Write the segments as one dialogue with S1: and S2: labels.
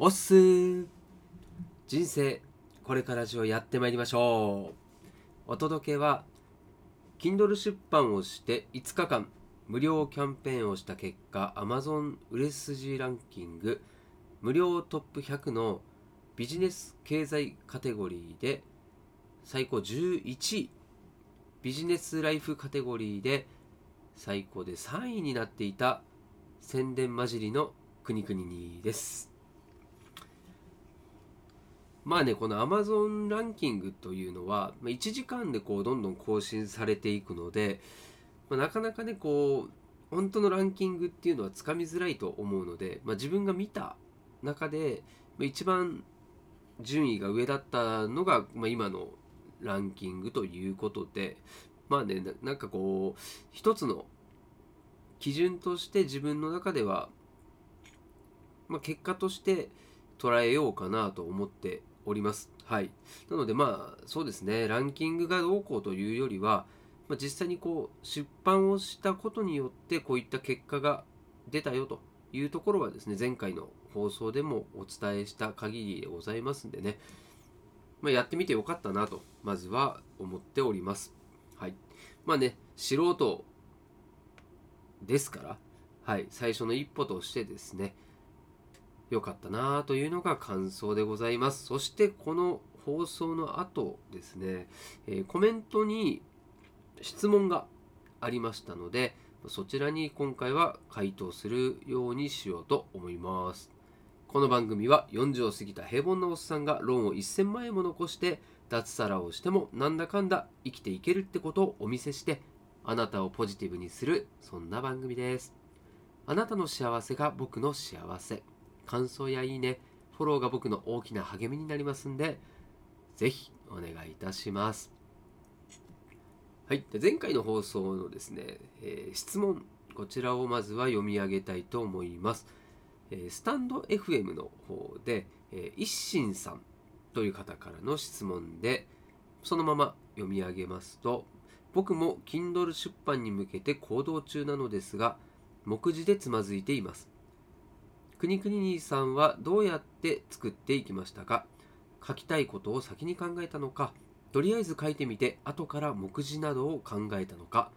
S1: おっす。人生これからじをやってまいりましょう。お届けは Kindle 出版をして5日間無料キャンペーンをした結果 Amazon 売れ筋ランキング無料トップ100のビジネス経済カテゴリーで最高11位ビジネスライフカテゴリーで最高で3位になっていた宣伝混じりの国々にです。まあねこの Amazon ランキングというのはま1時間でこうどんどん更新されていくので、まあ、なかなかねこう本当のランキングっていうのはつかみづらいと思うので、まあ、自分が見た中で一番順位が上だったのが、ま、今のランキングということでまあねなんかこう一つの基準として自分の中では、まあ、結果として捉えようかなと思っております。はい。なのでまあそうですね、ランキングがどうこうというよりは、まあ、実際にこう出版をしたことによってこういった結果が出たよというところはですね、前回の放送でもお伝えした限りでございますんでね、まあ、やってみてよかったなと、まずは思っております。はい。まあね、素人ですから、はい、最初の一歩としてですね、良かったなというのが感想でございます。そしてこの放送の後ですね、え、コメントに質問がありましたので、そちらに今回は回答するようにしようと思います。この番組は40を過ぎた平凡なおっさんがローンを1000万円も残して脱サラをしてもなんだかんだ生きていけるってことをお見せしてあなたをポジティブにするそんな番組です。あなたの幸せが僕の幸せ。感想やいいね、フォローが僕の大きな励みになりますんで、ぜひお願いいたします。はい。で前回の放送のですね、えー、質問、こちらをまずは読み上げたいと思います。えー、スタンド FM の方で、えー、一心さんという方からの質問で、そのまま読み上げますと、僕も Kindle 出版に向けて行動中なのですが、目次でつまずいています。くにくに兄さんはどうやって作っていきましたか？書きたいことを先に考えたのか？とりあえず書いてみて後から目次などを考えたのか？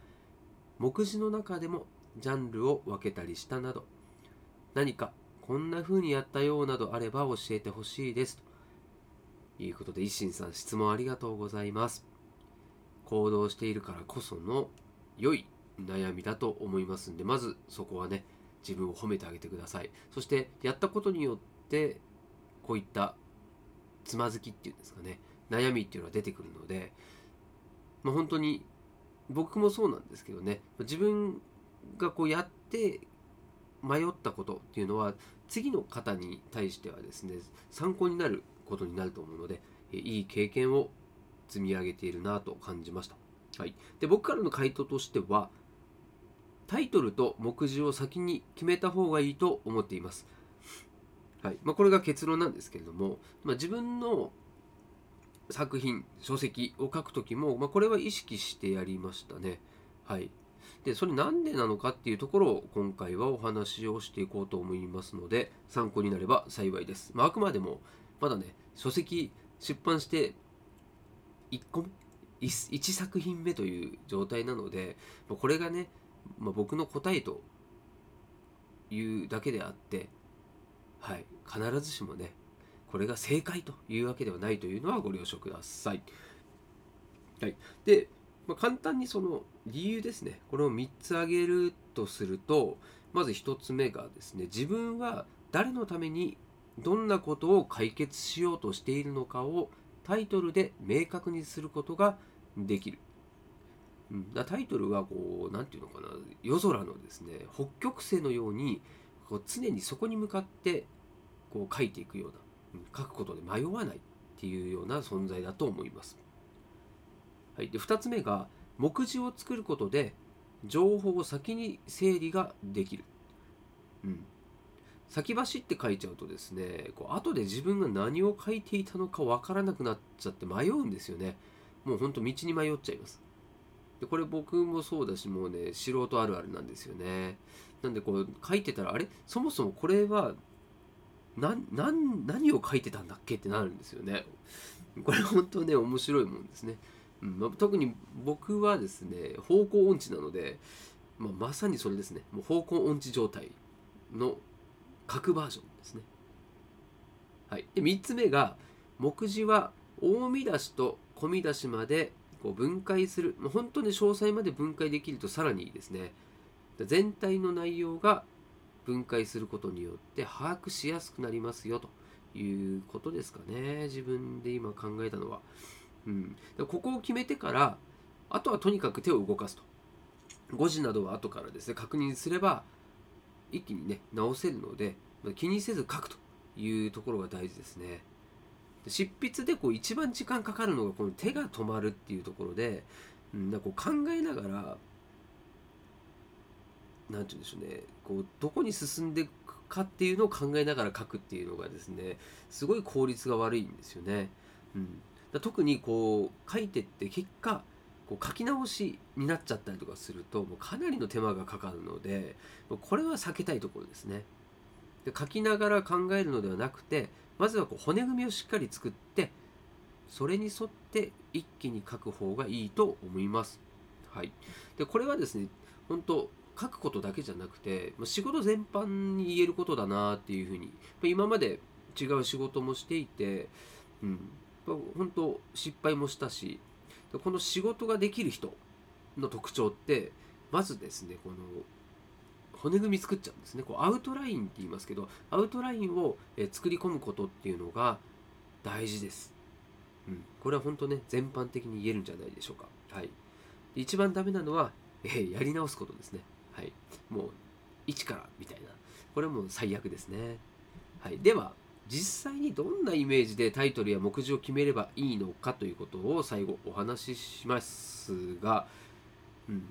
S1: 目次の中でもジャンルを分けたりしたなど何かこんな風にやったようなどあれば教えてほしいです。ということで一心さん質問ありがとうございます。行動しているからこその良い悩みだと思いますんでまずそこはね自分を褒めてあげてくださいそしてやったことによってこういったつまずきっていうんですかね悩みっていうのは出てくるので、まあ、本当に僕もそうなんですけどね自分がこうやって迷ったことっていうのは次の方に対してはですね参考になることになると思うのでいい経験を積み上げているなと感じました。はい、で僕からの回答としてはタイトルと目次を先に決めた方がいいと思っています。はいまあ、これが結論なんですけれども、まあ、自分の作品書籍を書く時も、まあ、これは意識してやりましたね。はい、でそれなんでなのかっていうところを今回はお話をしていこうと思いますので参考になれば幸いです。まあ、くまでもまだね書籍出版して1個 1, 1作品目という状態なのでこれがねまあ、僕の答えというだけであって、はい、必ずしもねこれが正解というわけではないというのはご了承ください。はい、で、まあ、簡単にその理由ですねこれを3つ挙げるとするとまず1つ目がですね自分は誰のためにどんなことを解決しようとしているのかをタイトルで明確にすることができる。うん、だタイトルはこう何て言うのかな夜空のですね北極星のようにこう常にそこに向かってこう書いていくような、うん、書くことで迷わないっていうような存在だと思います。はい、で2つ目が目次を作ることで情報を先に整理ができる。うん、先走って書いちゃうとですねこう後で自分が何を書いていたのか分からなくなっちゃって迷うんですよね。もうほんと道に迷っちゃいます。でこれ僕もそうだしもうね素人あるあるなんですよね。なんでこう書いてたらあれ？そもそもこれは何を書いてたんだっけってなるんですよね。これ本当ね面白いもんですね、うんまあ、特に僕はですね方向音痴なので、まあ、まさにそれですね。もう方向音痴状態の各バージョンですね。はい。で3つ目が目次は大見出しと小見出しまでこう分解する、まあ、本当に詳細まで分解できるとさらにいいですね。全体の内容が分解することによって把握しやすくなりますよということですかね。自分で今考えたのは、うん、ここを決めてからあとはとにかく手を動かすと。誤字などは後からですね確認すれば一気にね直せるので気にせず書くというところが大事ですね。執筆でこう一番時間かかるのがこの手が止まるっていうところで、うん、なんかこう考えながら何て言うんでしょうねこうどこに進んでいくかっていうのを考えながら書くっていうのがですねすごい効率が悪いんですよね。うん、だ特にこう書いてって結果こう書き直しになっちゃったりとかするともうかなりの手間がかかるのでこれは避けたいところですね。で書きながら考えるのではなくてまずはこう骨組みをしっかり作ってそれに沿って一気に書く方がいいと思います。はい、でこれはですね本当書くことだけじゃなくて仕事全般に言えることだなっていうふうに今まで違う仕事もしていて、うん、本当失敗もしたしこの仕事ができる人の特徴ってまずですねこの骨組み作っちゃうんですね。こうアウトラインって言いますけどアウトラインを作り込むことっていうのが大事です、うん、これは本当ね全般的に言えるんじゃないでしょうか。はい。一番ダメなのは、えー、やり直すことですね。はい、もう一からみたいな。これはもう最悪ですね、はい、では実際にどんなイメージでタイトルや目次を決めればいいのかということを最後お話ししますが、うん、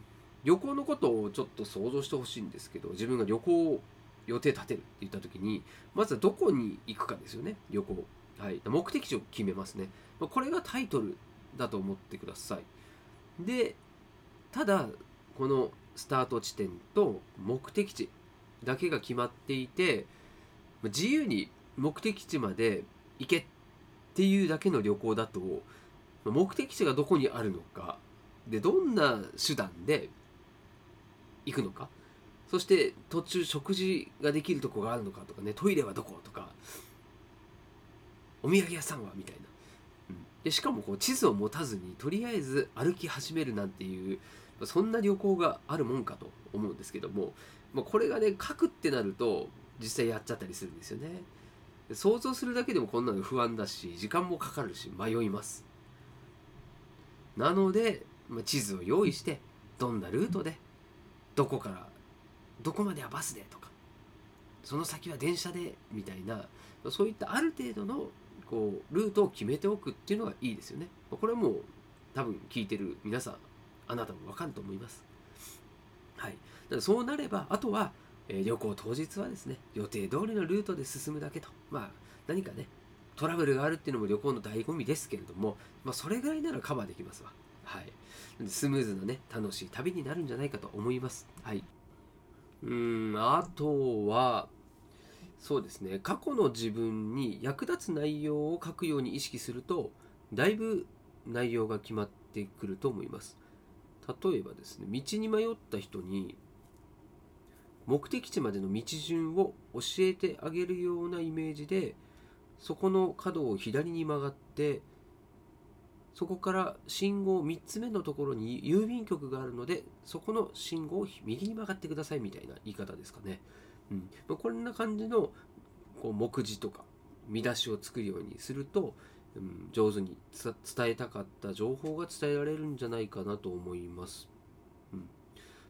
S1: 旅行のことをちょっと想像してほしいんですけど自分が旅行を予定立てるって言った時にまずはどこに行くかですよね旅行、はい、目的地を決めますね。これがタイトルだと思ってください。でただこのスタート地点と目的地だけが決まっていて自由に目的地まで行けっていうだけの旅行だと目的地がどこにあるのかでどんな手段で行くのか？そして途中食事ができるとこがあるのかとかね？トイレはどことか。お土産屋さんはみたいな、でしかもこう地図を持たずにとりあえず歩き始めるなんていうそんな旅行があるもんかと思うんですけども、まあ、これがね書くってなると実際やっちゃったりするんですよね。想像するだけでもこんなの不安だし時間もかかるし迷います。なので、まあ、地図を用意してどんなルートでどこからどこまではバスでとかその先は電車でみたいなそういったある程度のこうルートを決めておくっていうのがいいですよねこれはもう多分聞いてる皆さんあなたもわかると思います。はい、だからそうなればあとは、えー、旅行当日はですね予定通りのルートで進むだけとまあ何かねトラブルがあるっていうのも旅行の醍醐味ですけれども、まあ、それぐらいならカバーできますわ。はい、スムーズなね楽しい旅になるんじゃないかと思います。はい、うんあとはそうですね過去の自分に役立つ内容を書くように意識するとだいぶ内容が決まってくると思います。例えばですね道に迷った人に目的地までの道順を教えてあげるようなイメージでそこの角を左に曲がってそこから信号3つ目のところに郵便局があるのでそこの信号を右に曲がってくださいみたいな言い方ですかね。うんまあ、こんな感じのこう目次とか見出しを作るようにするとうん、上手に伝えたかった情報が伝えられるんじゃないかなと思います。うんま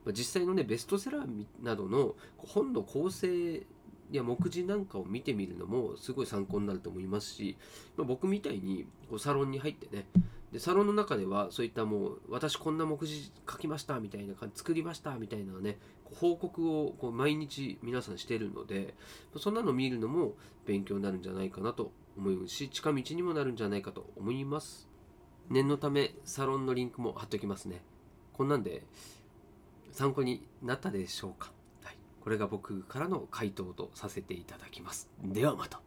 S1: あ、実際のねベストセラーなどの本の構成や目次なんかを見てみるのもすごい参考になると思いますし、まあ、僕みたいにこうサロンに入ってねでサロンの中ではそういったもう私こんな目次書きましたみたいな感じ作りましたみたいなね報告をこう毎日皆さんしてるのでそんなの見るのも勉強になるんじゃないかなと思うし近道にもなるんじゃないかと思います。念のためサロンのリンクも貼っておきますね。こんなんで参考になったでしょうか、はい、これが僕からの回答とさせていただきます。ではまた。